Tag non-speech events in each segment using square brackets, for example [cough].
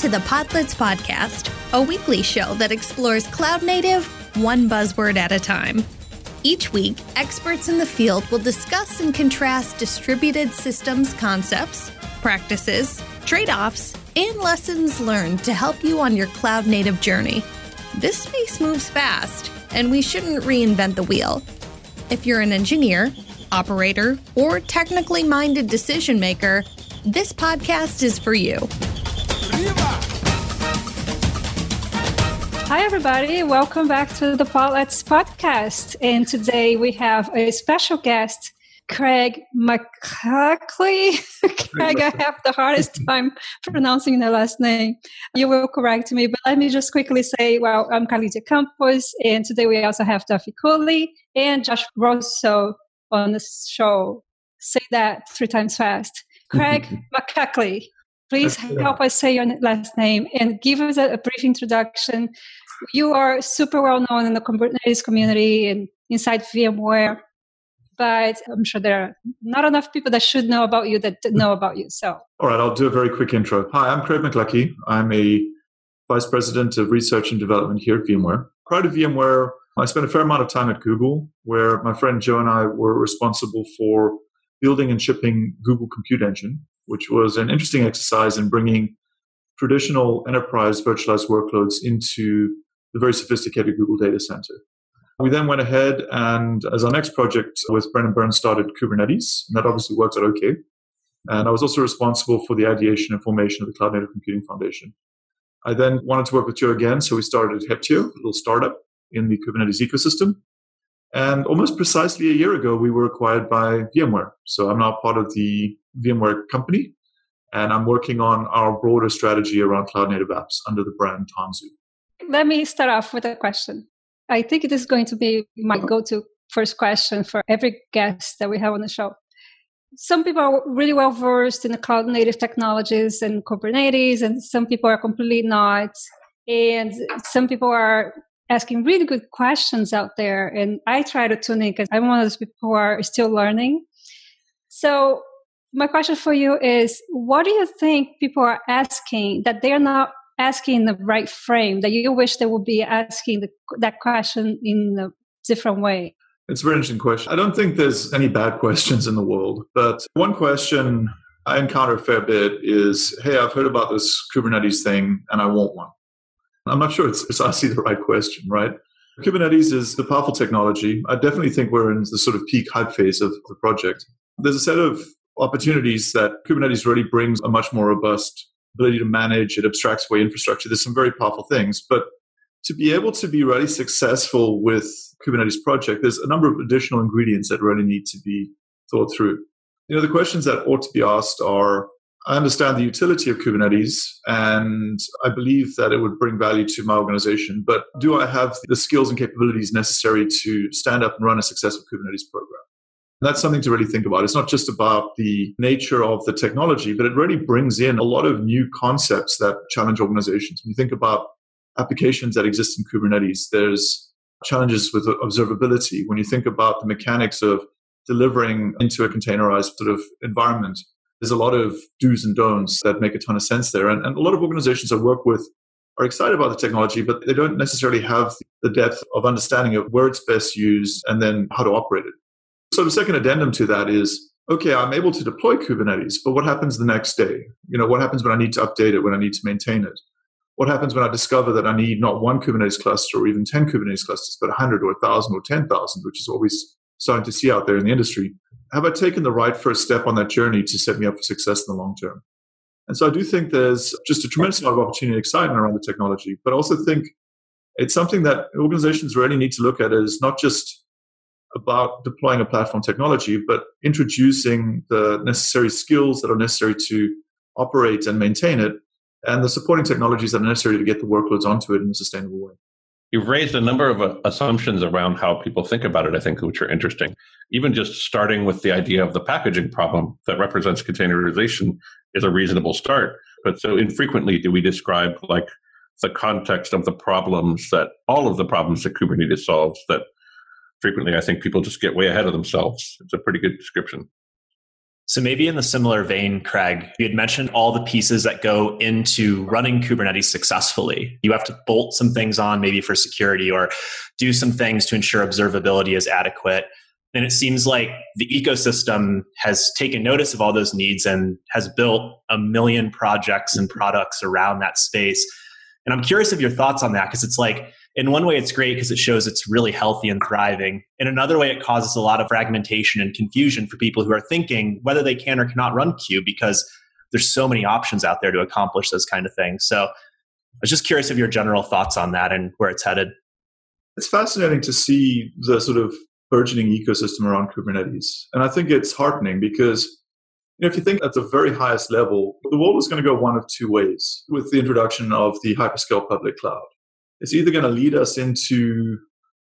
to the Podlets Podcast, a weekly show that explores cloud native one buzzword at a time. Each week, experts in the field will discuss and contrast distributed systems concepts, practices, trade offs, and lessons learned to help you on your cloud native journey. This space moves fast, and we shouldn't reinvent the wheel. If you're an engineer, operator, or technically minded decision maker, this podcast is for you. Hi, everybody. Welcome back to the Podlets podcast. And today we have a special guest, Craig McLuckie. [laughs] Craig, I have the hardest [laughs] time pronouncing the last name. You will correct me, but let me just quickly say, well, I'm Carlisia Campos, and today we also have Duffy Cooley and Josh Rosso on the show. Say that three times fast. Craig [laughs] McLuckie. Please help us say your last name and give us a, a brief introduction. You are super well known in the Kubernetes community and inside VMware, but I'm sure there are not enough people that should know about you that know about you. So, all right, I'll do a very quick intro. Hi, I'm Craig McLuckie. I'm a vice president of research and development here at VMware. Prior to VMware, I spent a fair amount of time at Google, where my friend Joe and I were responsible for building and shipping Google Compute Engine, which was an interesting exercise in bringing traditional enterprise virtualized workloads into the very sophisticated Google data center. We then went ahead and, as our next project with Brendan Burns, started Kubernetes, and that obviously worked out okay. And I was also responsible for the ideation and formation of the Cloud Native Computing Foundation. I then wanted to work with Joe again, so we started Heptio, a little startup in the Kubernetes ecosystem. And almost precisely a year ago, we were acquired by VMware. So I'm now part of the VMware company, and I'm working on our broader strategy around cloud native apps under the brand Tanzu. Let me start off with a question. I think it is going to be my uh-huh. go to first question for every guest that we have on the show. Some people are really well versed in the cloud native technologies and Kubernetes, and some people are completely not. And some people are asking really good questions out there. And I try to tune in because I'm one of those people who are still learning. So my question for you is what do you think people are asking that they're not asking in the right frame that you wish they would be asking the, that question in a different way it's a very interesting question i don't think there's any bad questions in the world but one question i encounter a fair bit is hey i've heard about this kubernetes thing and i want one I'm not sure it's precisely the right question, right? Kubernetes is the powerful technology. I definitely think we're in the sort of peak hype phase of the project. There's a set of opportunities that Kubernetes really brings a much more robust ability to manage. It abstracts away infrastructure. There's some very powerful things, but to be able to be really successful with Kubernetes project, there's a number of additional ingredients that really need to be thought through. You know, the questions that ought to be asked are I understand the utility of Kubernetes and I believe that it would bring value to my organization. But do I have the skills and capabilities necessary to stand up and run a successful Kubernetes program? And that's something to really think about. It's not just about the nature of the technology, but it really brings in a lot of new concepts that challenge organizations. When you think about applications that exist in Kubernetes, there's challenges with observability. When you think about the mechanics of delivering into a containerized sort of environment, there's a lot of do's and don'ts that make a ton of sense there. And, and a lot of organizations I work with are excited about the technology, but they don't necessarily have the depth of understanding of where it's best used and then how to operate it. So the second addendum to that is, okay, I'm able to deploy Kubernetes, but what happens the next day? You know, what happens when I need to update it, when I need to maintain it? What happens when I discover that I need not one Kubernetes cluster or even 10 Kubernetes clusters, but 100 or 1,000 or 10,000, which is what we're starting to see out there in the industry? Have I taken the right first step on that journey to set me up for success in the long term? And so I do think there's just a tremendous amount of opportunity and excitement around the technology, but I also think it's something that organizations really need to look at is not just about deploying a platform technology, but introducing the necessary skills that are necessary to operate and maintain it and the supporting technologies that are necessary to get the workloads onto it in a sustainable way. You've raised a number of uh, assumptions around how people think about it, I think, which are interesting. Even just starting with the idea of the packaging problem that represents containerization is a reasonable start. But so infrequently do we describe like the context of the problems that all of the problems that Kubernetes solves that frequently I think people just get way ahead of themselves. It's a pretty good description. So, maybe in the similar vein, Craig, you had mentioned all the pieces that go into running Kubernetes successfully. You have to bolt some things on, maybe for security, or do some things to ensure observability is adequate. And it seems like the ecosystem has taken notice of all those needs and has built a million projects and products around that space. And I'm curious of your thoughts on that because it's like, in one way, it's great because it shows it's really healthy and thriving. In another way, it causes a lot of fragmentation and confusion for people who are thinking whether they can or cannot run Kube because there's so many options out there to accomplish those kind of things. So I was just curious of your general thoughts on that and where it's headed. It's fascinating to see the sort of burgeoning ecosystem around Kubernetes. And I think it's heartening because you know, if you think at the very highest level, the world is going to go one of two ways with the introduction of the hyperscale public cloud. It's either going to lead us into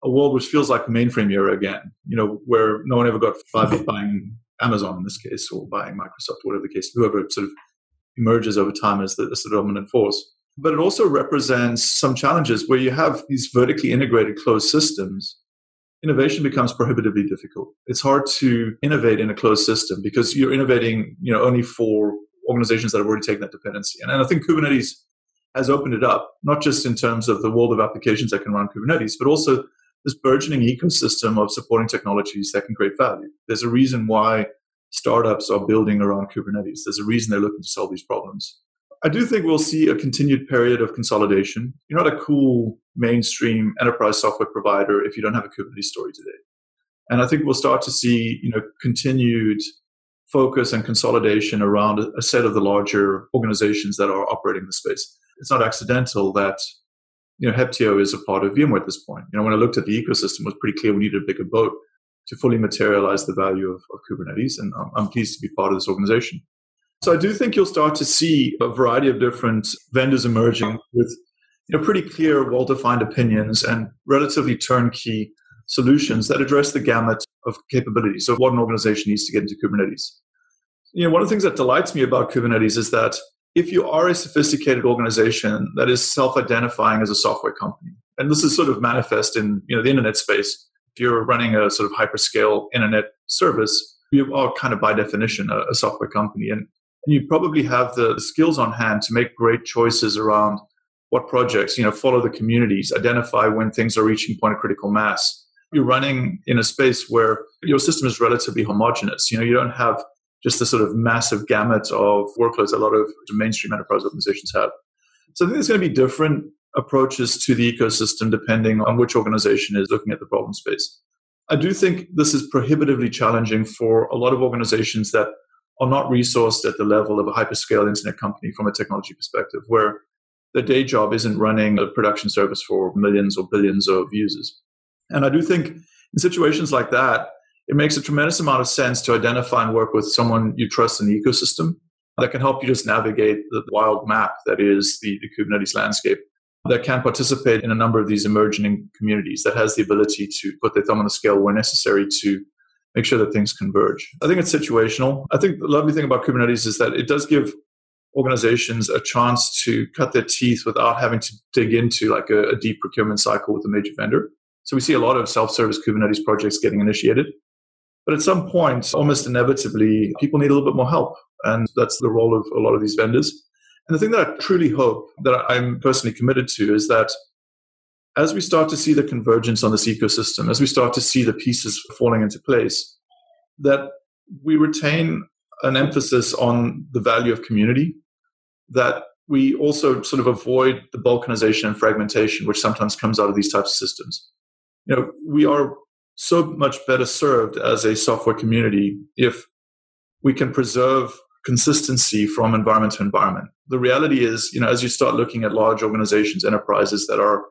a world which feels like mainframe era again, you know, where no one ever got fired for buying Amazon in this case, or buying Microsoft, whatever the case, whoever sort of emerges over time as the, as the dominant force. But it also represents some challenges where you have these vertically integrated closed systems innovation becomes prohibitively difficult. It's hard to innovate in a closed system because you're innovating, you know, only for organizations that have already taken that dependency. And, and I think Kubernetes has opened it up, not just in terms of the world of applications that can run Kubernetes, but also this burgeoning ecosystem of supporting technologies that can create value. There's a reason why startups are building around Kubernetes. There's a reason they're looking to solve these problems. I do think we'll see a continued period of consolidation. You're not a cool mainstream enterprise software provider if you don't have a Kubernetes story today. And I think we'll start to see, you know, continued focus and consolidation around a set of the larger organizations that are operating the space. It's not accidental that, you know, Heptio is a part of VMware at this point. You know, when I looked at the ecosystem, it was pretty clear we needed a bigger boat to fully materialize the value of, of Kubernetes. And I'm, I'm pleased to be part of this organization. So I do think you'll start to see a variety of different vendors emerging with you know, pretty clear, well-defined opinions and relatively turnkey solutions that address the gamut of capabilities of what an organization needs to get into Kubernetes. You know, one of the things that delights me about Kubernetes is that if you are a sophisticated organization that is self-identifying as a software company, and this is sort of manifest in you know the internet space, if you're running a sort of hyperscale internet service, you are kind of by definition a, a software company. And and you probably have the skills on hand to make great choices around what projects, you know, follow the communities, identify when things are reaching point of critical mass. You're running in a space where your system is relatively homogenous. You know, you don't have just the sort of massive gamut of workloads a lot of mainstream enterprise organizations have. So I think there's going to be different approaches to the ecosystem depending on which organization is looking at the problem space. I do think this is prohibitively challenging for a lot of organizations that are not resourced at the level of a hyperscale internet company from a technology perspective, where the day job isn't running a production service for millions or billions of users. And I do think in situations like that, it makes a tremendous amount of sense to identify and work with someone you trust in the ecosystem that can help you just navigate the wild map that is the, the Kubernetes landscape that can participate in a number of these emerging communities that has the ability to put their thumb on the scale where necessary to make sure that things converge. I think it's situational. I think the lovely thing about Kubernetes is that it does give organizations a chance to cut their teeth without having to dig into like a, a deep procurement cycle with a major vendor. So we see a lot of self-service Kubernetes projects getting initiated. But at some point, almost inevitably, people need a little bit more help. And that's the role of a lot of these vendors. And the thing that I truly hope that I'm personally committed to is that as we start to see the convergence on this ecosystem, as we start to see the pieces falling into place, that we retain an emphasis on the value of community, that we also sort of avoid the balkanization and fragmentation, which sometimes comes out of these types of systems. You know, we are so much better served as a software community if we can preserve consistency from environment to environment. The reality is, you know, as you start looking at large organizations, enterprises that are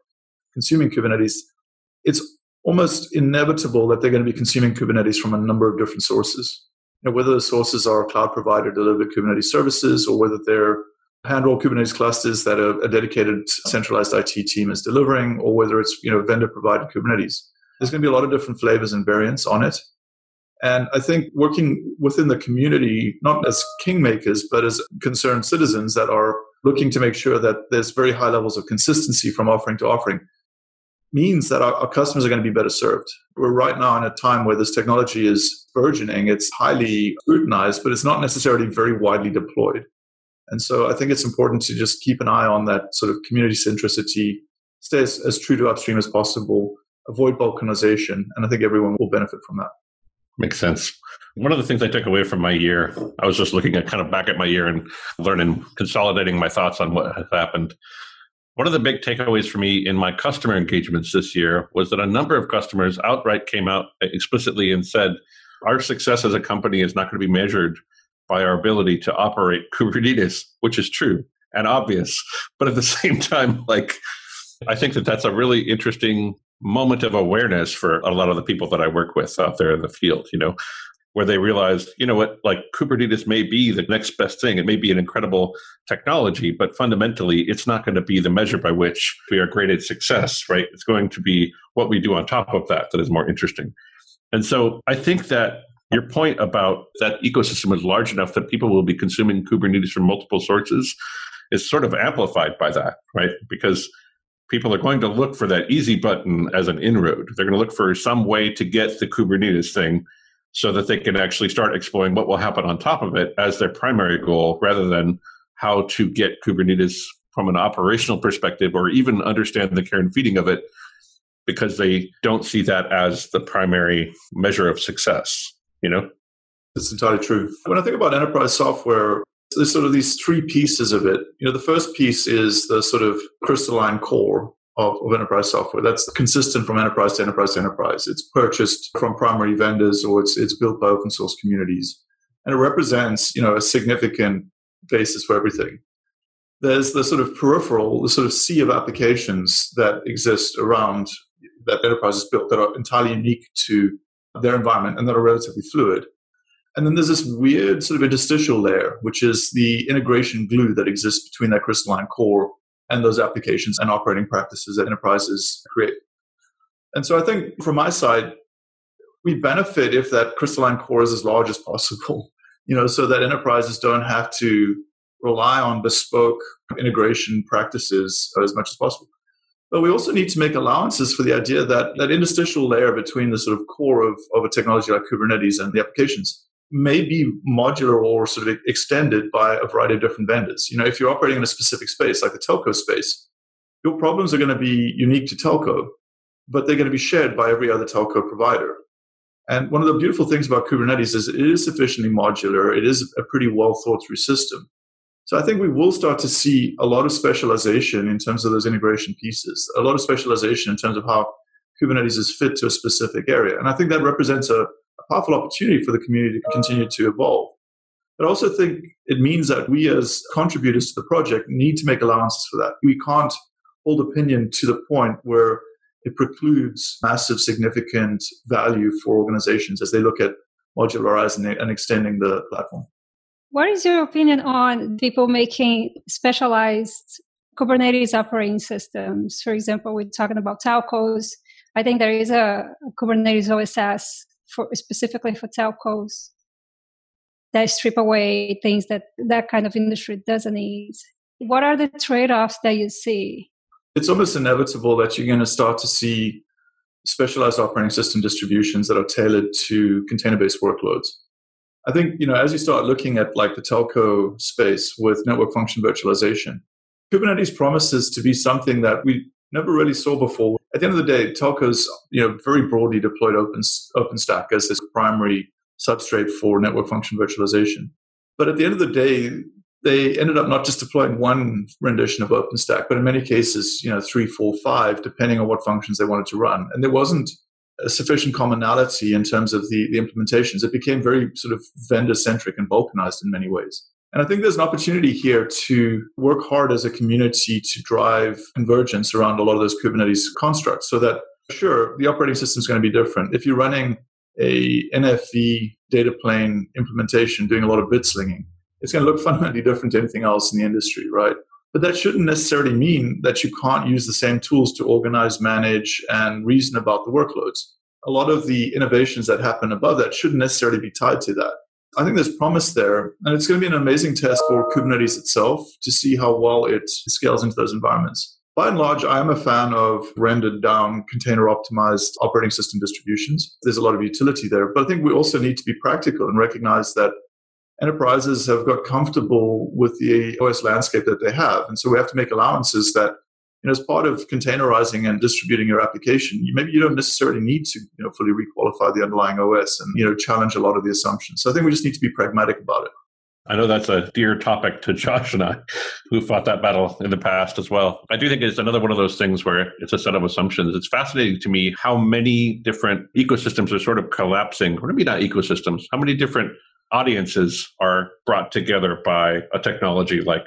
consuming Kubernetes, it's almost inevitable that they're going to be consuming Kubernetes from a number of different sources. You know, whether the sources are cloud provider delivered Kubernetes services or whether they're hand-rolled Kubernetes clusters that a, a, dedicated centralized IT team is delivering, or whether it's you know vendor provided Kubernetes. There's going to be a lot of different flavors and variants on it. And I think working within the community, not as kingmakers, but as concerned citizens that are looking to make sure that there's very high levels of consistency from offering to offering, means that our, our, customers are going to be better served. We're right now in a time where this technology is burgeoning. It's highly scrutinized, but it's not necessarily very widely deployed. And so I think it's important to just keep an eye on that sort of community centricity, stay as, as true to upstream as possible, avoid balkanization, and I think everyone will benefit from that. Makes sense. One of the things I took away from my year, I was just looking at kind of back at my year and learning, consolidating my thoughts on what has happened. One of the big takeaways for me in my customer engagements this year was that a number of customers outright came out explicitly and said, Our success as a company is not going to be measured by our ability to operate Kubernetes, which is true and obvious. But at the [laughs] same time, like, I think that that's a really interesting moment of awareness for a lot of the people that I work with out there in the field, you know, where they realize, you know what, like Kubernetes may be the next best thing. It may be an incredible technology, but fundamentally, it's not going to be the measure by which we are graded success, right? It's going to be what we do on top of that that is more interesting. And so I think that your point about that ecosystem is large enough that people will be consuming Kubernetes from multiple sources is sort of amplified by that, right? Because people are going to look for that easy button as an inroad. They're going to look for some way to get the Kubernetes thing so that they can actually start exploring what will happen on top of it as their primary goal rather than how to get Kubernetes from an operational perspective or even understand the care and feeding of it because they don't see that as the primary measure of success you know? It's entirely true. When I think about enterprise software, there's sort of these three pieces of it. You know, the first piece is the sort of crystalline core of, of, enterprise software. That's consistent from enterprise to enterprise to enterprise. It's purchased from primary vendors or it's it's built by open source communities. And it represents, you know, a significant basis for everything. There's the sort of peripheral, the sort of sea of applications that exist around that enterprise is built that are entirely unique to their environment and that are relatively fluid. And then there's this weird sort of interstitial layer, which is the integration glue that exists between that crystalline core and those applications and operating practices that enterprises create. And so I think from my side, we benefit if that crystalline core is as large as possible, [laughs] you know, so that enterprises don't have to rely on bespoke integration practices as much as possible. But we also need to make allowances for the idea that that interstitial layer between the sort of core of, of a technology like Kubernetes and the applications may be modular or sort of extended by a variety of different vendors. You know, if you're operating in a specific space, like the telco space, your problems are going to be unique to telco, but they're going to be shared by every other telco provider. And one of the beautiful things about Kubernetes is it is sufficiently modular. It is a pretty well thought through system. So I think we will start to see a lot of specialization in terms of those integration pieces, a lot of specialization in terms of how Kubernetes is fit to a specific area. And I think that represents a, powerful opportunity for the community to continue to evolve. But I also think it means that we as contributors to the project need to make allowances for that. We can't hold opinion to the point where it precludes massive significant value for organizations as they look at modularizing and extending the platform. What is your opinion on people making specialized Kubernetes operating systems? For example, we're talking about telcos. I think there is a, Kubernetes OSS for specifically for telcos that strip away things that that kind of industry doesn't need. What are the trade-offs that you see? It's almost inevitable that you're going to start to see specialized operating system distributions that are tailored to container-based workloads. I think, you know, as you start looking at like the telco space with network function virtualization, Kubernetes promises to be something that we never really saw before. At the end of the day, telcos, you know, very broadly deployed Open, OpenStack as this primary substrate for network function virtualization. But at the end of the day, they ended up not just deploying one rendition of OpenStack, but in many cases, you know, three, four, five, depending on what functions they wanted to run. And there wasn't a sufficient commonality in terms of the, the implementations. It became very sort of vendor centric and balkanized in many ways. And I think there's an opportunity here to work hard as a community to drive convergence around a lot of those Kubernetes constructs so that, sure, the operating system is going to be different. If you're running a NFV data plane implementation doing a lot of bit slinging, it's going to look [laughs] fundamentally different to anything else in the industry, right? But that shouldn't necessarily mean that you can't use the same tools to organize, manage, and reason about the workloads. A lot of the innovations that happen above that shouldn't necessarily be tied to that. I think there's promise there, and it's going to be an amazing test for Kubernetes itself to see how well it scales into those environments. By and large, I am a fan of rendered down container optimized operating system distributions. There's a lot of utility there, but I think we also need to be practical and recognize that enterprises have got comfortable with the OS landscape that they have. And so we have to make allowances that you know, as part of containerizing and distributing your application, you, maybe you don't necessarily need to, you know, fully requalify the underlying OS and, you know, challenge a lot of the assumptions. So I think we just need to be pragmatic about it. I know that's a dear topic to Josh and I, who fought that battle in the past as well. I do think it's another one of those things where it's a set of assumptions. It's fascinating to me how many different ecosystems are sort of collapsing, or maybe not ecosystems, how many different audiences are brought together by a technology like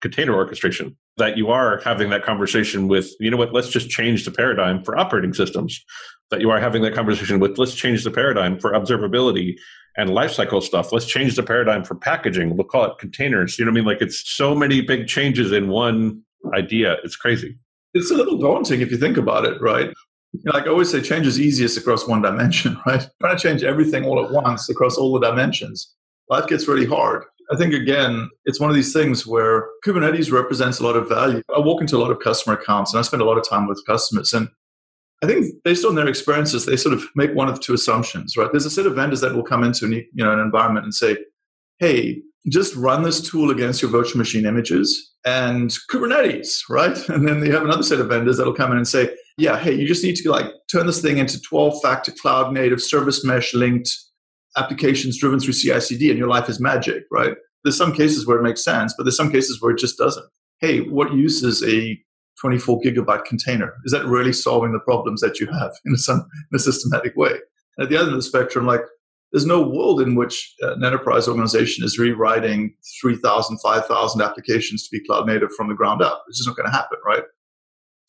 container orchestration that you are having that conversation with, you know what, let's just change the paradigm for operating systems. That you are having that conversation with, let's change the paradigm for observability and lifecycle stuff. Let's change the paradigm for packaging. We'll call it containers. You know what I mean? Like it's so many big changes in one idea. It's crazy. It's a little daunting if you think about it, right? like I always say, change is easiest across one dimension, [laughs] right? Trying to change everything all at once across all the dimensions, life gets really hard. I think again, it's one of these things where Kubernetes represents a lot of value. I walk into a lot of customer accounts and I spend a lot of time with customers. And I think based on their experiences, they sort of make one of two assumptions, right? There's a set of vendors that will come into an, you know, an environment and say, hey, just run this tool against your virtual machine images and Kubernetes, [laughs] right? And then you have another set of vendors that'll come in and say, yeah, hey, you just need to like turn this thing into 12 factor cloud native service mesh linked applications driven through CI/CD, and your life is magic, right? There's some cases where it makes sense, but there's some cases where it just doesn't. Hey, what use is a 24 gigabyte container? Is that really solving the problems that you have in a, some, in a systematic way? And at the other end of the spectrum, like there's no world in which uh, an enterprise organization is rewriting 3,000, 5,000 applications to be cloud native from the ground up. It's just not going to happen, right?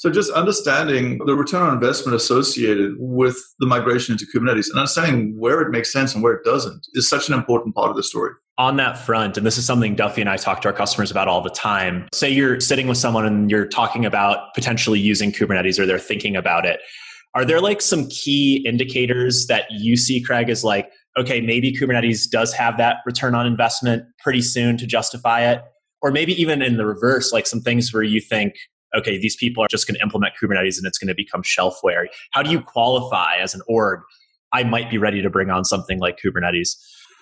So just understanding the return on investment associated with the migration into Kubernetes and understanding where it makes sense and where it doesn't is such an important part of the story. On that front, and this is something Duffy and I talk to our customers about all the time. Say you're sitting with someone and you're talking about potentially using Kubernetes or they're thinking about it. Are there like some key indicators that you see, Craig, as like, okay, maybe Kubernetes does have that return on investment pretty soon to justify it? Or maybe even in the reverse, like some things where you think, okay, these people are just going to implement Kubernetes and it's going to become shelfware. How do you qualify as an org? I might be ready to bring on something like Kubernetes.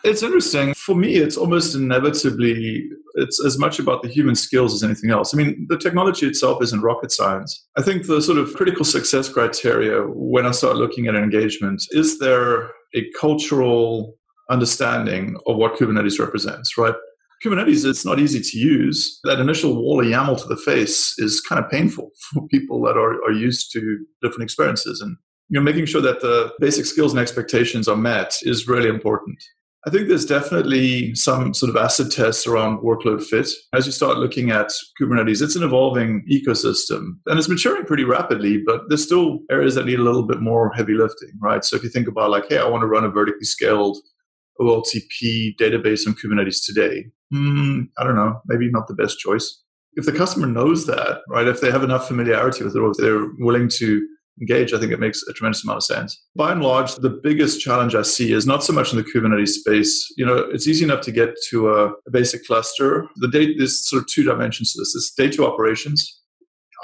It's interesting. For me, it's almost inevitably it's as much about the human skills as anything else. I mean, the technology itself isn't rocket science. I think the sort of critical success criteria when I start looking at engagement is there a cultural understanding of what Kubernetes represents, right? Kubernetes, it's not easy to use. That initial wall of YAML to the face is kind of painful [laughs] for people that are, are used to different experiences. And you know, making sure that the basic skills and expectations are met is really important. I think there's definitely some sort of acid tests around workload fit. As you start looking at Kubernetes, it's an evolving ecosystem and it's maturing pretty rapidly, but there's still areas that need a little bit more heavy lifting, right? So if you think about like, hey, I want to run a vertically scaled OLTP database on Kubernetes today, hmm, I don't know, maybe not the best choice. If the customer knows that, right, if they have enough familiarity with it or if they're willing to engage, I think it makes a tremendous amount of sense. By and large, the biggest challenge I see is not so much in the Kubernetes space. You know, it's easy enough to get to a, a basic cluster. The data, there's sort of two dimensions to this. Day two operations.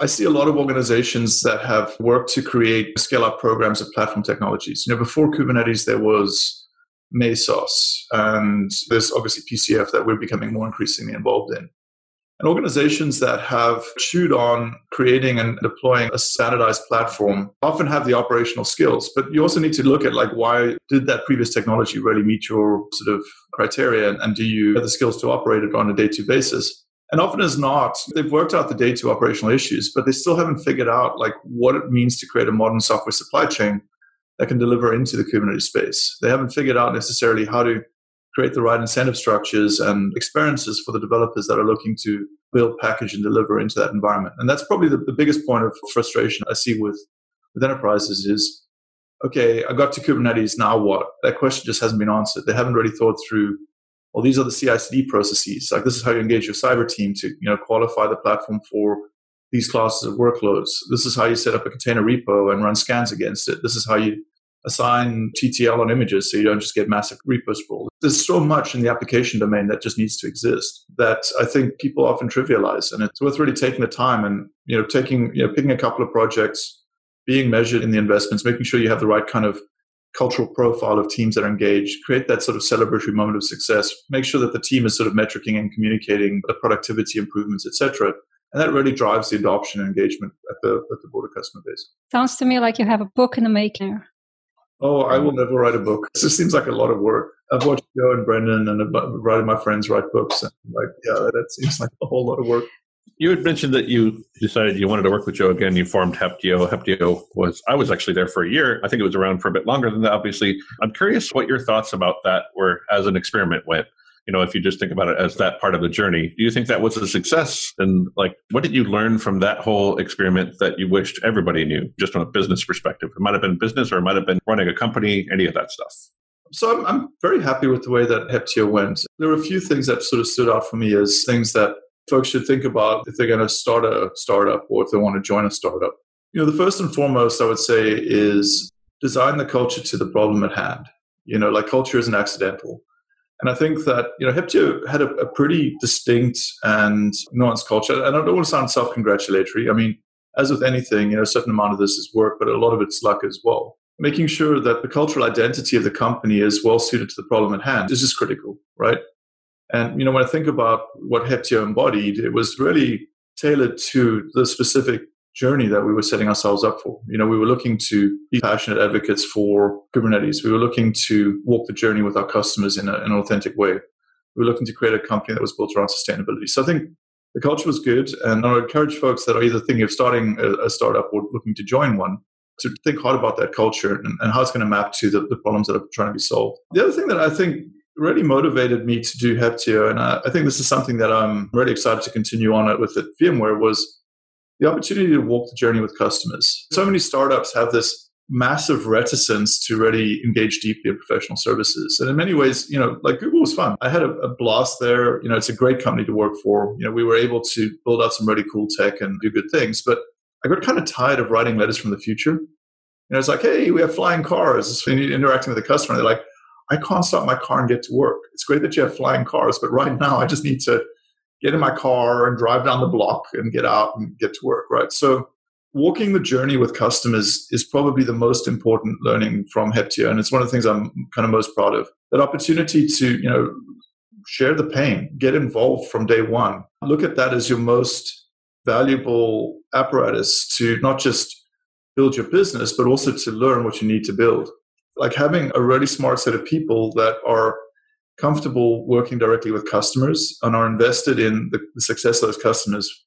I see a lot of organizations that have worked to create scale up programs of platform technologies. You know, before Kubernetes, there was Mesos, and there's obviously PCF that we're becoming more increasingly involved in. And organizations that have chewed on creating and deploying a standardized platform often have the operational skills, but you also need to look at like why did that previous technology really meet your sort of criteria, and do you have the skills to operate it on a day-to basis? And often as not, they've worked out the day-to operational issues, but they still haven't figured out like what it means to create a modern software supply chain that can deliver into the Kubernetes space. They haven't figured out necessarily how to create the right incentive structures and experiences for the developers that are looking to build, package, and deliver into that environment. And that's probably the, the biggest point of frustration I see with, with enterprises is, okay, I got to Kubernetes, now what? That question just hasn't been answered. They haven't really thought through, well, these are the CI/CD processes. Like this is how you engage your cyber team to, you know, qualify the platform for these classes of workloads. This is how you set up a container repo and run scans against it. This is how you assign TTL on images so you don't just get massive repo sprawl. There's so much in the application domain that just needs to exist that I think people often trivialize. And it's worth really taking the time and, you know, taking, you know, picking a couple of projects, being measured in the investments, making sure you have the right kind of cultural profile of teams that are engaged, create that sort of celebratory moment of success, make sure that the team is sort of metricing and communicating the productivity improvements, etc. And that really drives the adoption and engagement at the, at the broader customer base. Sounds to me like you have a book in the making. Oh, I will never write a book. [laughs] It just seems like a lot of work. I've watched Joe and Brendan and writing my friends write books. And like, yeah, that seems like a whole lot of work. You had mentioned that you decided you wanted to work with Joe again. You formed Heptio. Heptio was, I was actually there for a year. I think it was around for a bit longer than that, obviously. I'm curious what your thoughts about that were as an experiment went you know, if you just think about it as that part of the journey, do you think that was a success? And like, what did you learn from that whole experiment that you wished everybody knew, just from a business perspective? It might have been business or it might have been running a company, any of that stuff. So I'm, I'm very happy with the way that Heptio went. There were a few things that sort of stood out for me as things that folks should think about if they're going to start a startup or if they want to join a startup. You know, the first and foremost, I would say, is design the culture to the problem at hand. You know, like culture isn't accidental. And I think that, you know, Heptio had a, a pretty distinct and nuanced culture. And I don't want to sound self congratulatory. I mean, as with anything, you know, a certain amount of this is work, but a lot of it's luck as well. Making sure that the cultural identity of the company is well suited to the problem at hand is just critical, right? And, you know, when I think about what Heptio embodied, it was really tailored to the specific journey that we were setting ourselves up for. You know, we were looking to be passionate advocates for Kubernetes. We were looking to walk the journey with our customers in, a, in an authentic way. We were looking to create a company that was built around sustainability. So I think the culture was good. And I would encourage folks that are either thinking of starting a, a startup or looking to join one to think hard about that culture and, and how it's going to map to the, the, problems that are trying to be solved. The other thing that I think really motivated me to do Heptio, and I, I think this is something that I'm really excited to continue on it with at VMware, was the opportunity to walk the journey with customers. So many startups have this massive reticence to really engage deeply in professional services. And in many ways, you know, like Google was fun. I had a, a, blast there. You know, it's a great company to work for. You know, we were able to build out some really cool tech and do good things. But I got kind of tired of writing letters from the future. You know, it's like, hey, we have flying cars. And interacting with the customer, they're like, I can't start my car and get to work. It's great that you have flying cars, but right now I just need to get in my car and drive down the block and get out and get to work, right? So walking the journey with customers is probably the most important learning from Heptio. And it's one of the things I'm kind of most proud of. That opportunity to, you know, share the pain, get involved from day one. Look at that as your most valuable apparatus to not just build your business, but also to learn what you need to build. Like having a really smart set of people that are comfortable working directly with customers and are invested in the, the success of those customers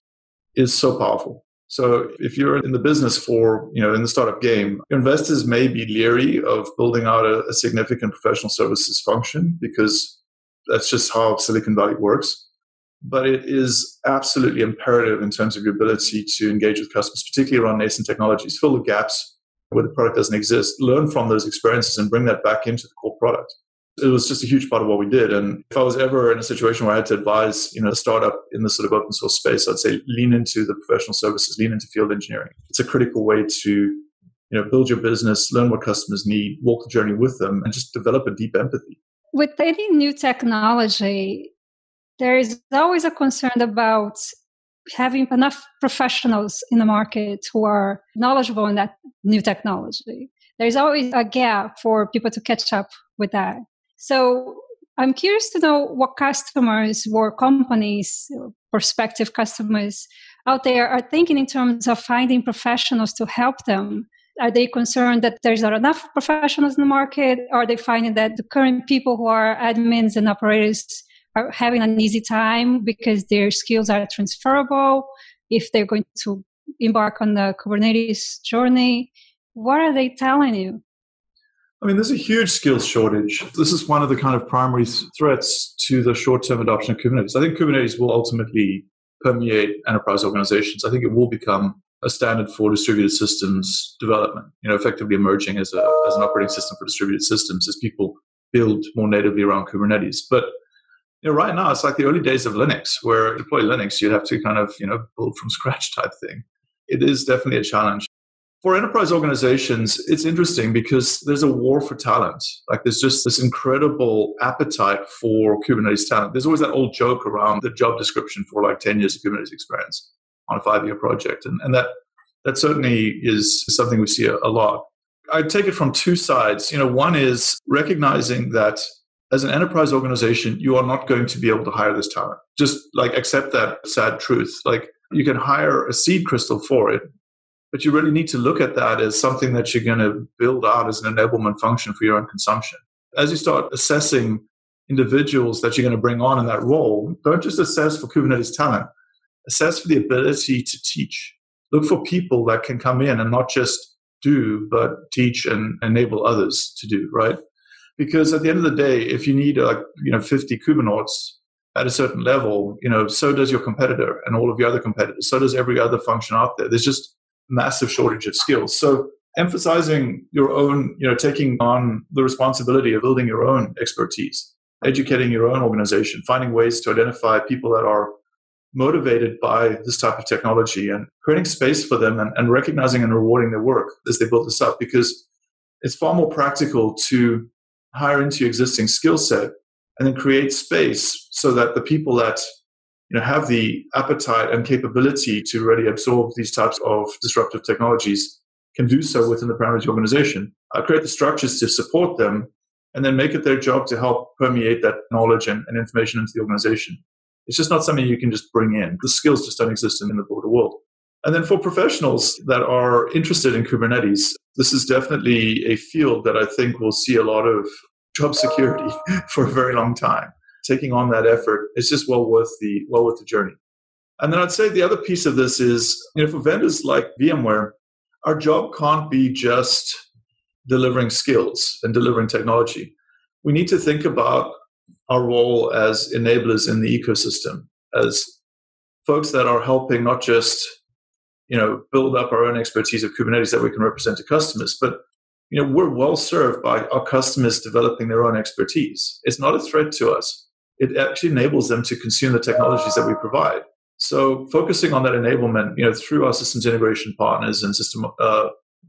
is so powerful. So if you're in the business for, you know, in the startup game, investors may be leery of building out a, a, significant professional services function because that's just how Silicon Valley works. But it is absolutely imperative in terms of your ability to engage with customers, particularly around nascent technologies, fill the gaps where the product doesn't exist, learn from those experiences and bring that back into the core product it was just a huge part of what we did. And if I was ever in a situation where I had to advise, you know, a startup in the sort of open source space, I'd say lean into the professional services, lean into field engineering. It's a critical way to, you know, build your business, learn what customers need, walk the journey with them, and just develop a deep empathy. With any new technology, there is always a concern about having enough professionals in the market who are knowledgeable in that new technology. There's always a gap for people to catch up with that. So I'm curious to know what customers or companies, prospective customers out there are thinking in terms of finding professionals to help them. Are they concerned that there's not enough professionals in the market? Are they finding that the current people who are admins and operators are having an easy time because their skills are transferable if they're going to embark on the Kubernetes journey? What are they telling you? I mean, there's a huge skills shortage. This is one of the kind of primary threats to the short term adoption of Kubernetes. I think Kubernetes will ultimately permeate enterprise organizations. I think it will become a standard for distributed systems development, you know, effectively emerging as, a, as an operating system for distributed systems as people build more natively around Kubernetes. But you know, right now it's like the early days of Linux, where deploy Linux, you'd have to kind of, you know, build from scratch [laughs] type thing. It is definitely a challenge. For enterprise organizations, it's interesting because there's a war for talent. Like there's just this incredible appetite for Kubernetes talent. There's always that old joke around the job description for like 10 years of Kubernetes experience on a five year project. And, and that, that certainly is something we see a, a lot. I take it from two sides. You know, one is recognizing that as an enterprise organization, you are not going to be able to hire this talent. Just like accept that sad truth. Like you can hire a seed crystal for it, but you really need to look at that as something that you're going to build out as an enablement function for your own consumption. As you start assessing individuals that you're going to bring on in that role, don't just assess for Kubernetes talent, assess for the ability to teach. Look for people that can come in and not just do, but teach and enable others to do, right? Because at the end of the day, if you need like, you know, 50 Kubernauts at a certain level, you know, so does your competitor and all of your other competitors. So does every other function out there. There's just massive shortage of skills. So emphasizing your own, you know, taking on the responsibility of building your own expertise, educating your own organization, finding ways to identify people that are motivated by this type of technology and creating space for them and, and recognizing and rewarding their work as they build this up because it's far more practical to hire into your existing skill set and then create space so that the people that you know have the appetite and capability to really absorb these types of disruptive technologies can do so within the the organization. Uh, create the structures to support them and then make it their job to help permeate that knowledge and, and information into the organization. It's just not something you can just bring in. The skills just don't exist in the broader world. And then for professionals that are interested in kubernetes this is definitely a field that i think will see a lot of job security [laughs] for a very long time taking on that effort is just well worth the well worth the journey. And then I'd say the other piece of this is, you know, for vendors like VMware, our job can't be just delivering skills and delivering technology. We need to think about our role as enablers in the ecosystem, as folks that are helping not just, you know, build up our own expertise of Kubernetes that we can represent to customers, but you know, we're well served by our customers developing their own expertise. It's not a threat to us it actually enables them to consume the technologies that we provide. So focusing on that enablement, you know, through our systems integration partners and system, uh,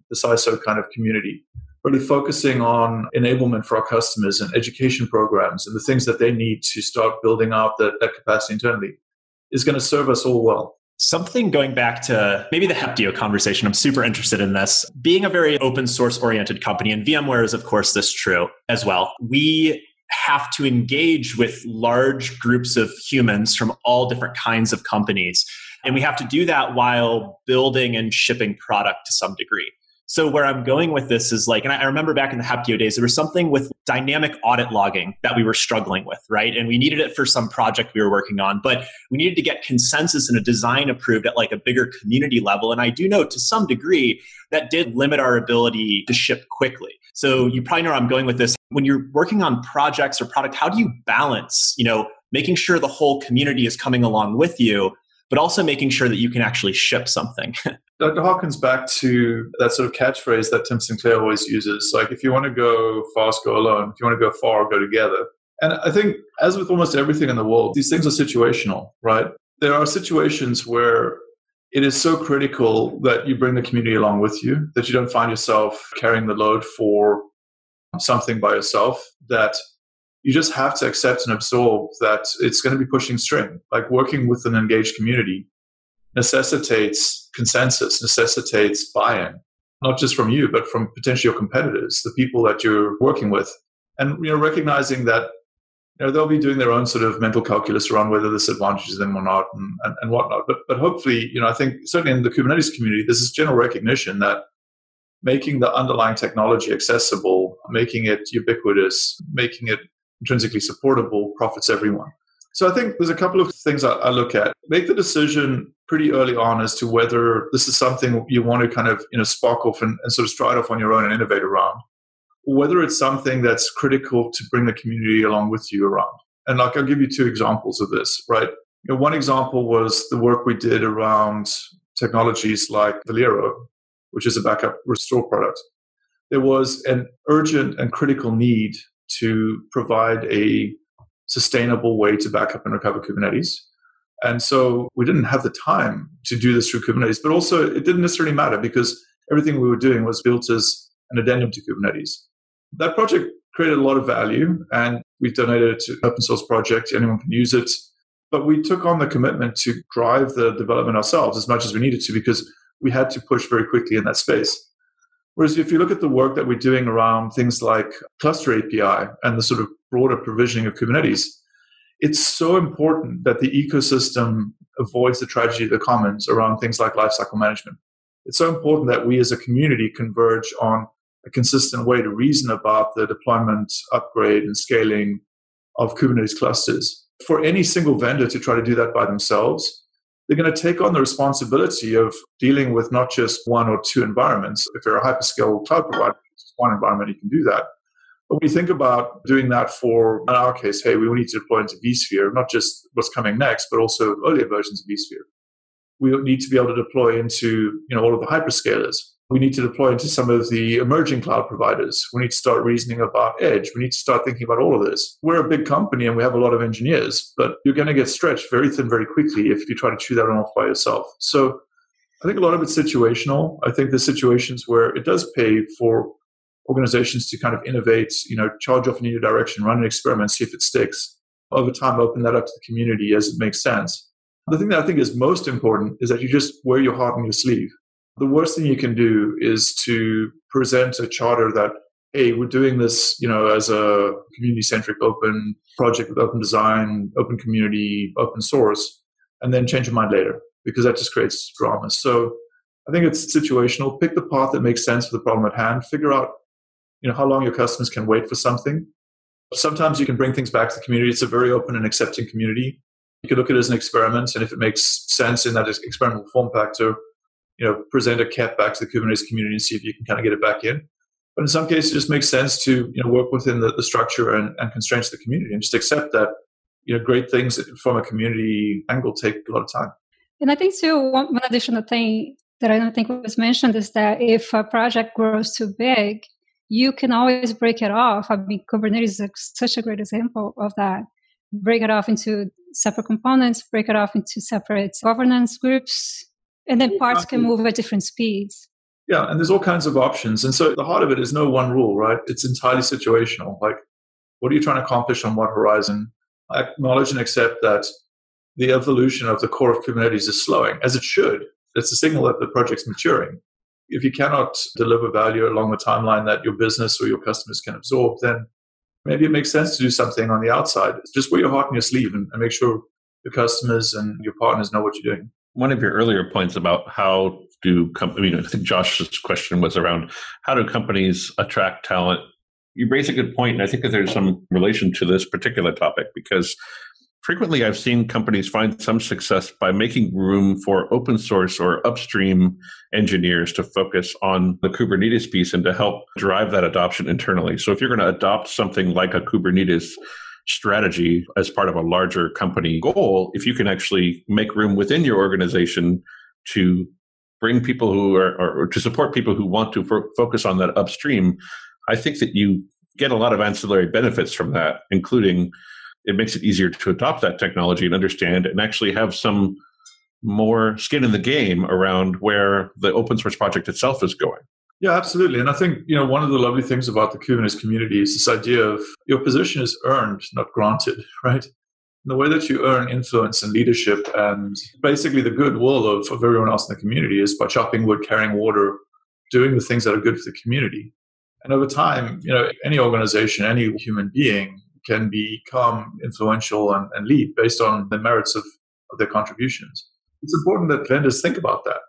the CISO kind of community, really focusing on enablement for our customers and education programs and the things that they need to start building out that, that capacity internally is going to serve us all well. Something going back to maybe the Heptio conversation, I'm super interested in this. Being a very open source oriented company, and VMware is, of course, this true as well. We have to engage with large groups of humans from all different kinds of companies. And we have to do that while building and shipping product to some degree. So where I'm going with this is like, and I remember back in the Heptio days, there was something with dynamic audit logging that we were struggling with, right? And we needed it for some project we were working on, but we needed to get consensus and a design approved at like a bigger community level. And I do know to some degree that did limit our ability to ship quickly. So you probably know where I'm going with this. When you're working on projects or product, how do you balance, you know, making sure the whole community is coming along with you but also making sure that you can actually ship something. [laughs] Dr. harkens back to that sort of catchphrase that Tim St. Clair always uses like, if you want to go fast, go alone. If you want to go far, go together. And I think, as with almost everything in the world, these things are situational, right? There are situations where it is so critical that you bring the community along with you, that you don't find yourself carrying the load for something by yourself, that you just have to accept and absorb that it's going to be pushing string. Like working with an engaged community necessitates consensus, necessitates buy in, not just from you, but from potential competitors, the people that you're working with. And you know, recognizing that you know, they'll be doing their own sort of mental calculus around whether this advantages them or not and, and, and whatnot. But, but hopefully, you know, I think certainly in the Kubernetes community, there's this general recognition that making the underlying technology accessible, making it ubiquitous, making it intrinsically supportable profits everyone. So I think there's a couple of things I, I, look at. Make the decision pretty early on as to whether this is something you want to kind of you know spark off and, and sort of stride off on your own and innovate around, or whether it's something that's critical to bring the community along with you around. And like I'll give you two examples of this. Right, you know, one example was the work we did around technologies like Velero, which is a backup restore product. There was an urgent and critical need to provide a sustainable way to back up and recover Kubernetes. And so we didn't have the time to do this through Kubernetes, but also it didn't necessarily matter because everything we were doing was built as an addendum to Kubernetes. That project created a lot of value and we've donated it to open source project. Anyone can use it. But we took on the commitment to drive the development ourselves as much as we needed to because we had to push very quickly in that space. Whereas if you look at the work that we're doing around things like cluster API and the sort of broader provisioning of Kubernetes, it's so important that the ecosystem avoids the tragedy of the commons around things like lifecycle management. It's so important that we as a community converge on a consistent way to reason about the deployment, upgrade, and scaling of Kubernetes clusters. For any single vendor to try to do that by themselves, they're going to take on the responsibility of dealing with not just one or two environments. If you're a hyperscale cloud provider, just one environment, you can do that. But when you think about doing that for, in our case, hey, we need to deploy into vSphere, not just what's coming next, but also earlier versions of vSphere. We need to be able to deploy into you know all of the hyperscalers. We need to deploy into some of the emerging cloud providers. We need to start reasoning about edge. We need to start thinking about all of this. We're a big company and we have a lot of engineers, but you're going to get stretched very thin very quickly if you try to chew that one off by yourself. So I think a lot of it's situational. I think there's situations where it does pay for organizations to kind of innovate, you know, charge off in new direction, run an experiment, see if it sticks. Over time, open that up to the community as it makes sense. The thing that I think is most important is that you just wear your heart on your sleeve the worst thing you can do is to present a charter that hey we're doing this you know as a community centric open project with open design open community open source and then change your mind later because that just creates drama. So i think it's situational. Pick the path that makes sense for the problem at hand. Figure out you know how long your customers can wait for something. Sometimes you can bring things back to the community. It's a very open and accepting community. You can look at it as an experiment and if it makes sense in that experimental form factor you know, present a KEP back to the Kubernetes community and see if you can kind of get it back in. But in some cases, it just makes sense to you know work within the, the structure and, and constraints of the community and just accept that you know great things from a community angle take a lot of time. And I think too one, one additional thing that I don't think was mentioned is that if a project grows too big, you can always break it off. I mean, Kubernetes is such a great example of that. Break it off into separate components, break it off into separate governance groups, and then parts can move at different speeds. Yeah, and there's all kinds of options. And so the heart of it is no one rule, right? It's entirely situational. Like, what are you trying to accomplish on what horizon? I acknowledge and accept that the evolution of the core of Kubernetes is slowing, as it should. It's a signal that the project's maturing. If you cannot deliver value along the timeline that your business or your customers can absorb, then maybe it makes sense to do something on the outside. Just wear your heart in your sleeve and, and make sure your customers and your partners know what you're doing one of your earlier points about how do companies, I mean, I think Josh's question was around how do companies attract talent? You raise a good point, and I think that there's some relation to this particular topic because frequently I've seen companies find some success by making room for open source or upstream engineers to focus on the Kubernetes piece and to help drive that adoption internally. So if you're going to adopt something like a Kubernetes strategy as part of a larger company goal, if you can actually make room within your organization to bring people who are, or, to support people who want to focus on that upstream, I think that you get a lot of ancillary benefits from that, including it makes it easier to adopt that technology and understand and actually have some more skin in the game around where the open source project itself is going. Yeah, absolutely. And I think, you know, one of the lovely things about the Kubernetes community is this idea of your position is earned, not granted, [laughs] right? the way that you earn influence and leadership and basically the goodwill of, of everyone else in the community is by chopping wood, carrying water, doing the things that are good for the community. And over time, you know, any organization, any human being can become influential and, and lead based on the merits of, of their contributions. It's important that vendors think about that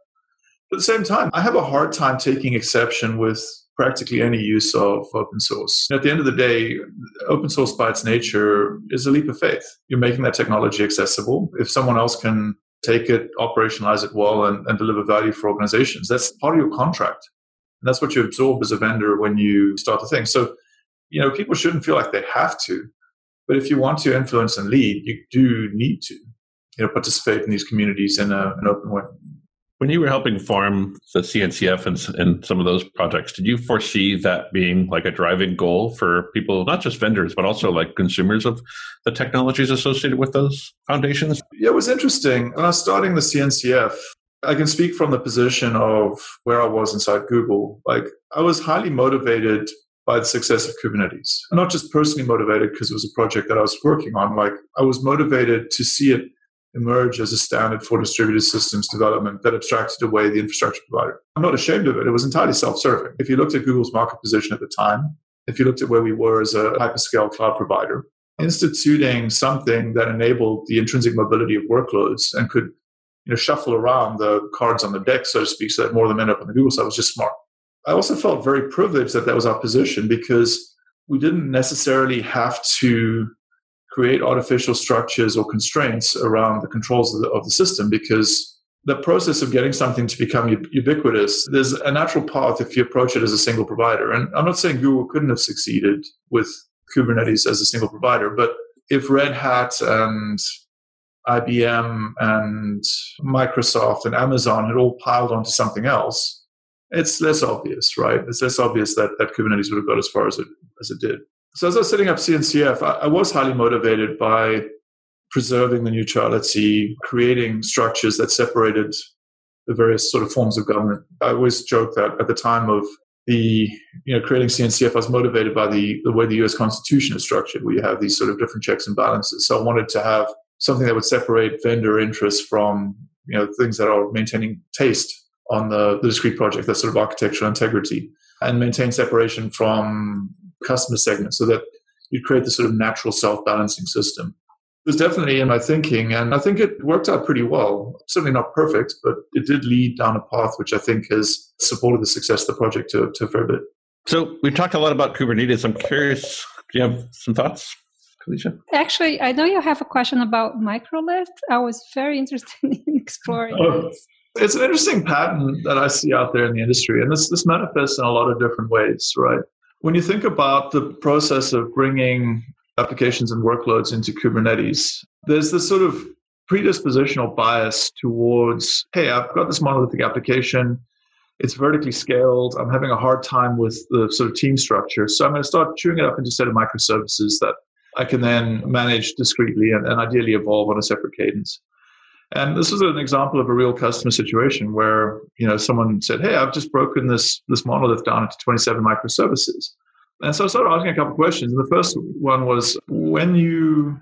at the same time, I have a hard time taking exception with practically any use of open source. At the end of the day, open source by its nature is a leap of faith. You're making that technology accessible. If someone else can take it, operationalize it well, and, and deliver value for organizations, that's part of your contract. And that's what you absorb as a vendor when you start the thing. So, you know, people shouldn't feel like they have to. But if you want to influence and lead, you do need to, you know, participate in these communities in a, an open way. When you were helping farm the CNCF and, and some of those projects, did you foresee that being like a driving goal for people, not just vendors, but also like consumers of the technologies associated with those foundations? Yeah, it was interesting. When I was starting the CNCF, I can speak from the position of where I was inside Google. Like, I was highly motivated by the success of Kubernetes. not just personally motivated because it was a project that I was working on. Like, I was motivated to see it emerge as a standard for distributed systems development that abstracted away the infrastructure provider. I'm not ashamed of it. It was entirely self serving. If you looked at Google's market position at the time, if you looked at where we were as a hyperscale cloud provider, instituting something that enabled the intrinsic mobility of workloads and could you know, shuffle around the cards on the deck, so to speak, so that more of them end up on the Google side was just smart. I also felt very privileged that that was our position because we didn't necessarily have to create artificial structures or constraints around the controls of the, of the system because the process of getting something to become ubiquitous, there's a natural path if you approach it as a single provider. And I'm not saying Google couldn't have succeeded with Kubernetes as a single provider, but if Red Hat and IBM and Microsoft and Amazon had all piled onto something else, it's less obvious, right? It's less obvious that, that Kubernetes would have got as far as it, as it did. So as I was setting up CNCF, I, I was highly motivated by preserving the neutrality, creating structures that separated the various sort of forms of government. I always joke that at the time of the you know creating CNCF, I was motivated by the the way the U.S. Constitution is structured, where you have these sort of different checks and balances. So I wanted to have something that would separate vendor interests from you know things that are maintaining taste on the, the discrete project, that sort of architectural integrity, and maintain separation from customer segment so that you create this sort of natural self-balancing system. It was definitely in my thinking, and I think it worked out pretty well. Certainly not perfect, but it did lead down a path which I think has supported the success of the project to, to a fair bit. So we've talked a lot about Kubernetes. I'm curious, do you have some thoughts? Carlisia? Actually, I know you have a question about microlith. I was very interested [laughs] in exploring oh, It's an interesting pattern that I see out there in the industry, and this, this manifests in a lot of different ways, right? When you think about the process of bringing applications and workloads into Kubernetes, there's this sort of predispositional bias towards, hey, I've got this monolithic application. It's vertically scaled. I'm having a hard time with the sort of team structure. So I'm going to start chewing it up into a set of microservices that I can then manage discreetly and, and ideally evolve on a separate cadence. And this is an example of a real customer situation where, you know, someone said, Hey, I've just broken this, this monolith down into 27 microservices. And so I started asking a couple of questions. And the first one was when you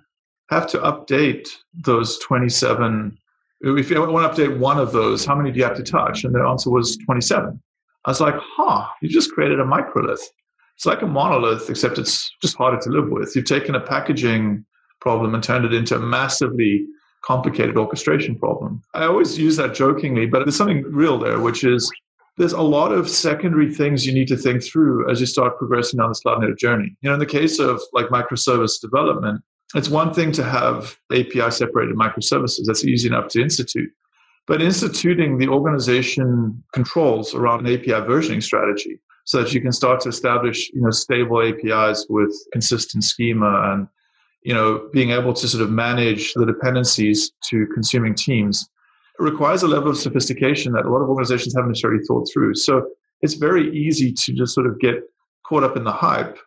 have to update those 27, if you want to update one of those, how many do you have to touch? And the answer was 27. I was like, huh, you just created a microlith. It's like a monolith, except it's just harder to live with. You've taken a packaging problem and turned it into a massively complicated orchestration problem. I always use that jokingly, but there's something real there, which is there's a lot of secondary things you need to think through as you start progressing down this cloud native journey. You know, in the case of like microservice development, it's one thing to have API separated microservices. That's easy enough to institute. But instituting the organization controls around an API versioning strategy so that you can start to establish, you know, stable APIs with consistent schema and you know, being able to sort of manage the dependencies to consuming teams requires a level of sophistication that a lot of organizations haven't necessarily thought through. So it's very easy to just sort of get caught up in the hype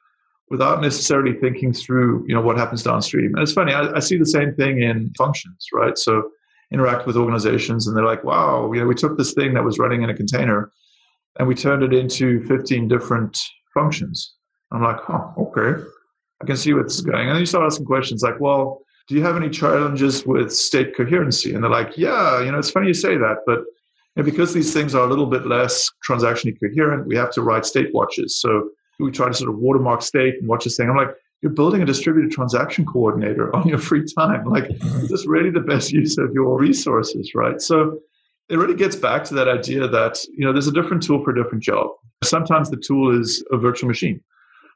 without necessarily thinking through, you know, what happens downstream. And it's funny, I, I see the same thing in functions, right? So interact with organizations and they're like, wow, you know, we took this thing that was running in a container and we turned it into 15 different functions. I'm like, oh, okay. I can see what's going. And then you start asking questions like, well, do you have any challenges with state coherency? And they're like, yeah, you know, it's funny you say that, but because these things are a little bit less transactionally coherent, we have to write state watches. So we try to sort of watermark state and watch this thing. I'm like, you're building a distributed transaction coordinator on your free time. Like, is this really the best use of your resources, right? So it really gets back to that idea that, you know, there's a different tool for a different job. Sometimes the tool is a virtual machine.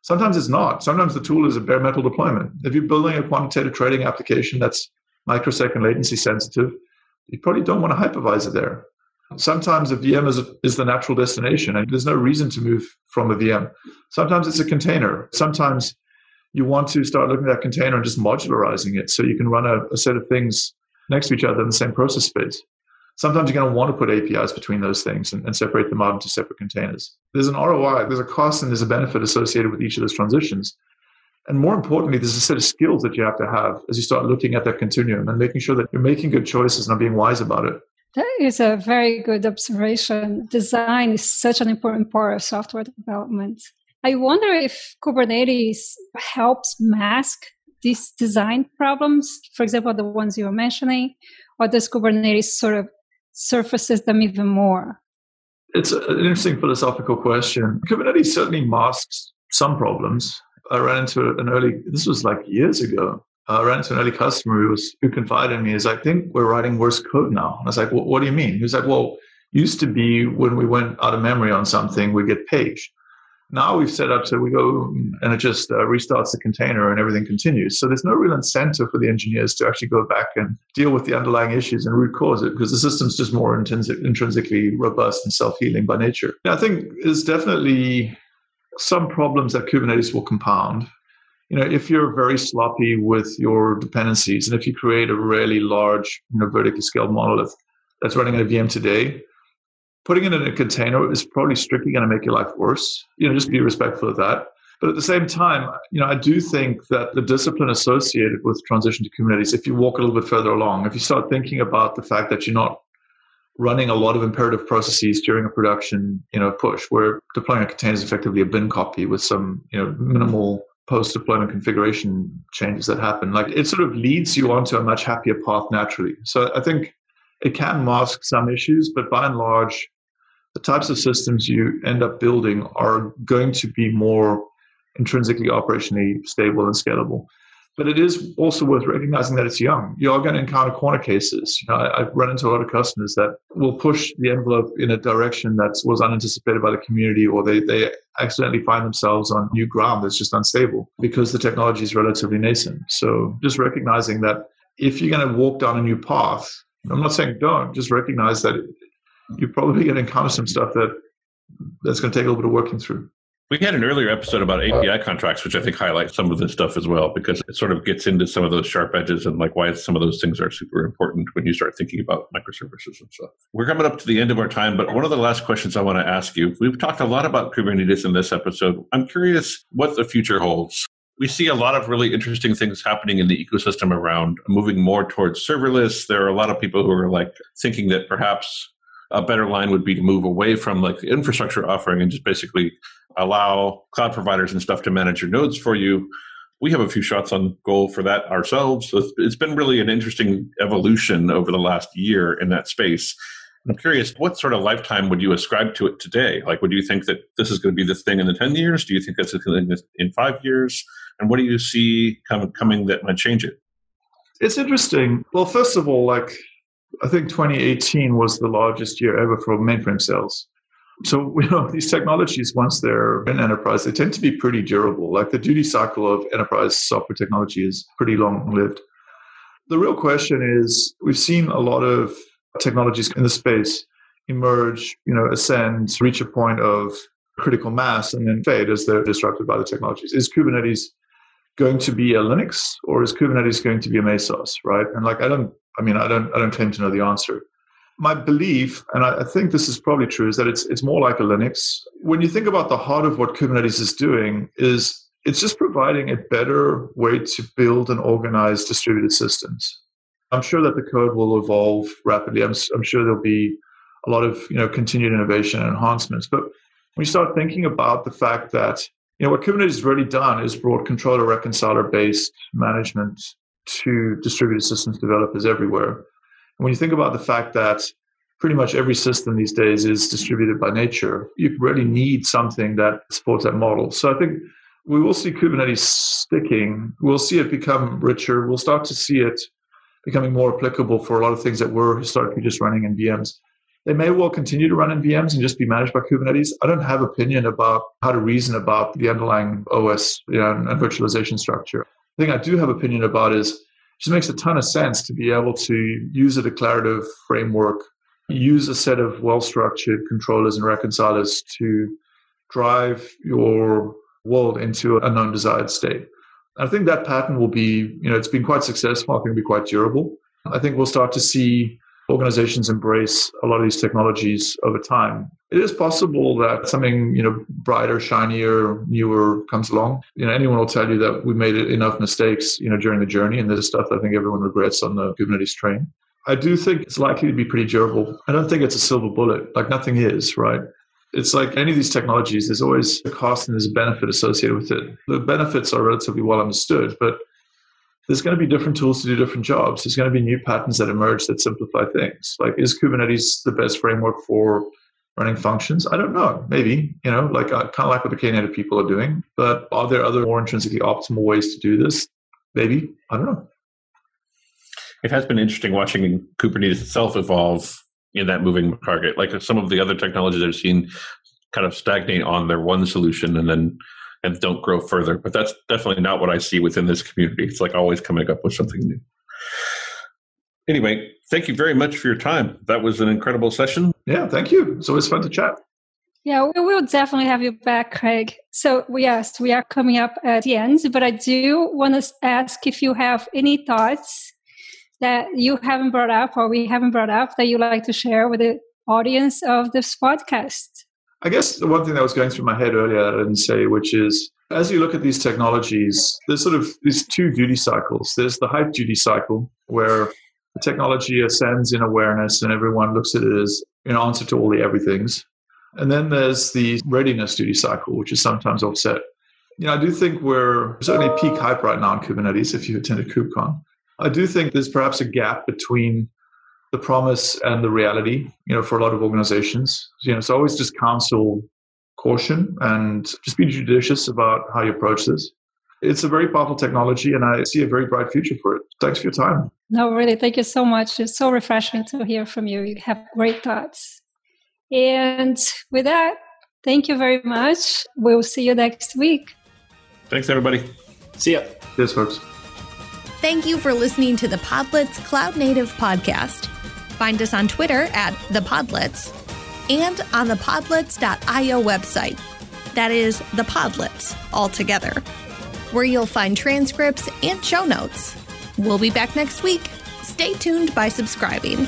Sometimes it's not. Sometimes the tool is a bare metal deployment. If you're building a quantitative trading application that's microsecond latency sensitive, you probably don't want a hypervisor there. Sometimes a VM is, is the natural destination and there's no reason to move from a VM. Sometimes it's a container. Sometimes you want to start looking at that container and just modularizing it so you can run a, a set of things next to each other in the same process space sometimes you're going to want to put APIs between those things and, and, separate them out into separate containers. There's an ROI, there's a cost, and there's a benefit associated with each of those transitions. And more importantly, there's a set of skills that you have to have as you start looking at that continuum and making sure that you're making good choices and being wise about it. That is a very good observation. Design is such an important part of software development. I wonder if Kubernetes helps mask these design problems, for example, the ones you were mentioning, or does Kubernetes sort of surfaces them even more? It's an interesting philosophical question. Kubernetes certainly masks some problems. I ran into an early, this was like years ago. I ran into an early customer who was who confided in me is I think we're writing worse code now. I was like, what do you mean? He was like, well, used to be when we went out of memory on something, we get paged. Now we've set up so we go and it just uh, restarts the container and everything continues. So there's no real incentive for the engineers to actually go back and deal with the underlying issues and root cause it because the system's just more intrinsic, intrinsically robust and self healing by nature. I think there's definitely some problems that Kubernetes will compound. You know, if you're very sloppy with your dependencies and if you create a really large, you know, vertically scaled monolith that's running in a VM today, putting it in a container is probably strictly going to make your life worse. You know, just be respectful of that. But at the same time, you know, I do think that the discipline associated with transition to Kubernetes, if you walk a little bit further along, if you start thinking about the fact that you're not running a lot of imperative processes during a production, you know, push, where deploying a container is effectively a bin copy with some, you know, minimal post-deployment configuration changes that happen. Like it sort of leads you onto a much happier path naturally. So I think it can mask some issues, but by and large, the types of systems you end up building are going to be more intrinsically operationally stable and scalable. But it is also worth recognizing that it's young. You are going to encounter corner cases. You know, I, have run into a lot of customers that will push the envelope in a direction that was unanticipated by the community, or they, they accidentally find themselves on new ground that's just unstable because the technology is relatively nascent. So just recognizing that if you're going to walk down a new path, I'm not saying don't, just recognize that you're probably going to encounter some stuff that that's going to take a little bit of working through. We had an earlier episode about uh, API contracts, which I think highlights some of this stuff as well, because it sort of gets into some of those sharp edges and like why some of those things are super important when you start thinking about microservices and stuff. We're coming up to the end of our time, but one of the last questions I want to ask you we've talked a lot about Kubernetes in this episode. I'm curious what the future holds. We see a lot of really interesting things happening in the ecosystem around moving more towards serverless. There are a lot of people who are like thinking that perhaps a better line would be to move away from like the infrastructure offering and just basically allow cloud providers and stuff to manage your nodes for you. We have a few shots on goal for that ourselves. So it's been really an interesting evolution over the last year in that space. I'm curious, what sort of lifetime would you ascribe to it today? Like, would you think that this is going to be the thing in the 10 years? Do you think that's the thing in five years? And what do you see coming that might change it? It's interesting. Well, first of all, like I think 2018 was the largest year ever for mainframe sales. So, [laughs] you know, these technologies, once they're in enterprise, they tend to be pretty durable. Like the duty cycle of enterprise software technology is pretty long lived. The real question is we've seen a lot of technologies in the space emerge, you know, ascend, reach a point of critical mass, and then fade as they're disrupted by the technologies. Is Kubernetes going to be a Linux or is Kubernetes going to be a Mesos, right? And like, I don't I mean, I don't, I don't claim to know the answer. My belief, and I, think this is probably true, is that it's, it's more like a Linux. When you think about the heart of what Kubernetes is doing, is it's just providing a better way to build and organize distributed systems. I'm sure that the code will evolve rapidly. I'm, I'm sure there'll be a lot of you know continued innovation and enhancements. But when you start thinking about the fact that you know what Kubernetes has really done is brought controller reconciler based management to distributed systems developers everywhere. And when you think about the fact that pretty much every system these days is distributed by nature, you really need something that supports that model. So I think we will see Kubernetes sticking. We'll see it become richer. We'll start to see it becoming more applicable for a lot of things that were historically just running in VMs. They may well continue to run in VMs and just be managed by Kubernetes. I don't have opinion about how to reason about the underlying OS you know, and virtualization structure thing I do have opinion about is it just makes a ton of sense to be able to use a declarative framework, use a set of well-structured controllers and reconcilers to drive your world into an undesired state. I think that pattern will be, you know, it's been quite successful. I think it'll be quite durable. I think we'll start to see organizations embrace a lot of these technologies over time. It is possible that something, you know, brighter, shinier, newer comes along. You know, anyone will tell you that we made enough mistakes, you know, during the journey, and there's stuff I think everyone regrets on the Kubernetes train. I do think it's likely to be pretty durable. I don't think it's a silver bullet, like nothing is, right? It's like any of these technologies, there's always a cost and there's a benefit associated with it. The benefits are relatively well understood, but there's going to be different tools to do different jobs. There's going to be new patterns that emerge that simplify things. Like, is Kubernetes the best framework for running functions? I don't know. Maybe, you know, like uh, kind of like what the Knative people are doing. But are there other more intrinsically optimal ways to do this? Maybe. I don't know. It has been interesting watching Kubernetes itself evolve in that moving target. Like some of the other technologies I've seen kind of stagnate on their one solution and then and don't grow further. But that's definitely not what I see within this community. It's like always coming up with something new. Anyway, thank you very much for your time. That was an incredible session. Yeah, thank you. It's always fun to chat. Yeah, we will definitely have you back, Craig. So, yes, we are coming up at the end, but I do want to ask if you have any thoughts that you haven't brought up or we haven't brought up that you like to share with the audience of this podcast. I guess the one thing that was going through my head earlier I didn't say, which is as you look at these technologies, there's sort of these two duty cycles. There's the hype duty cycle, where the technology ascends in awareness and everyone looks at it as an answer to all the everythings. And then there's the readiness duty cycle, which is sometimes offset. You know, I do think we're certainly peak hype right now in Kubernetes if you attended KubeCon. I do think there's perhaps a gap between the promise and the reality, you know, for a lot of organizations. You know, so always just counsel caution and just be judicious about how you approach this. It's a very powerful technology and I see a very bright future for it. Thanks for your time. No, really, thank you so much. It's so refreshing to hear from you. You have great thoughts. And with that, thank you very much. We'll see you next week. Thanks, everybody. See ya. Cheers, folks. Thank you for listening to the Podlets Cloud Native podcast. Find us on Twitter at the Podlets and on the podlets.io website. That is the Podlets all together, where you'll find transcripts and show notes. We'll be back next week. Stay tuned by subscribing.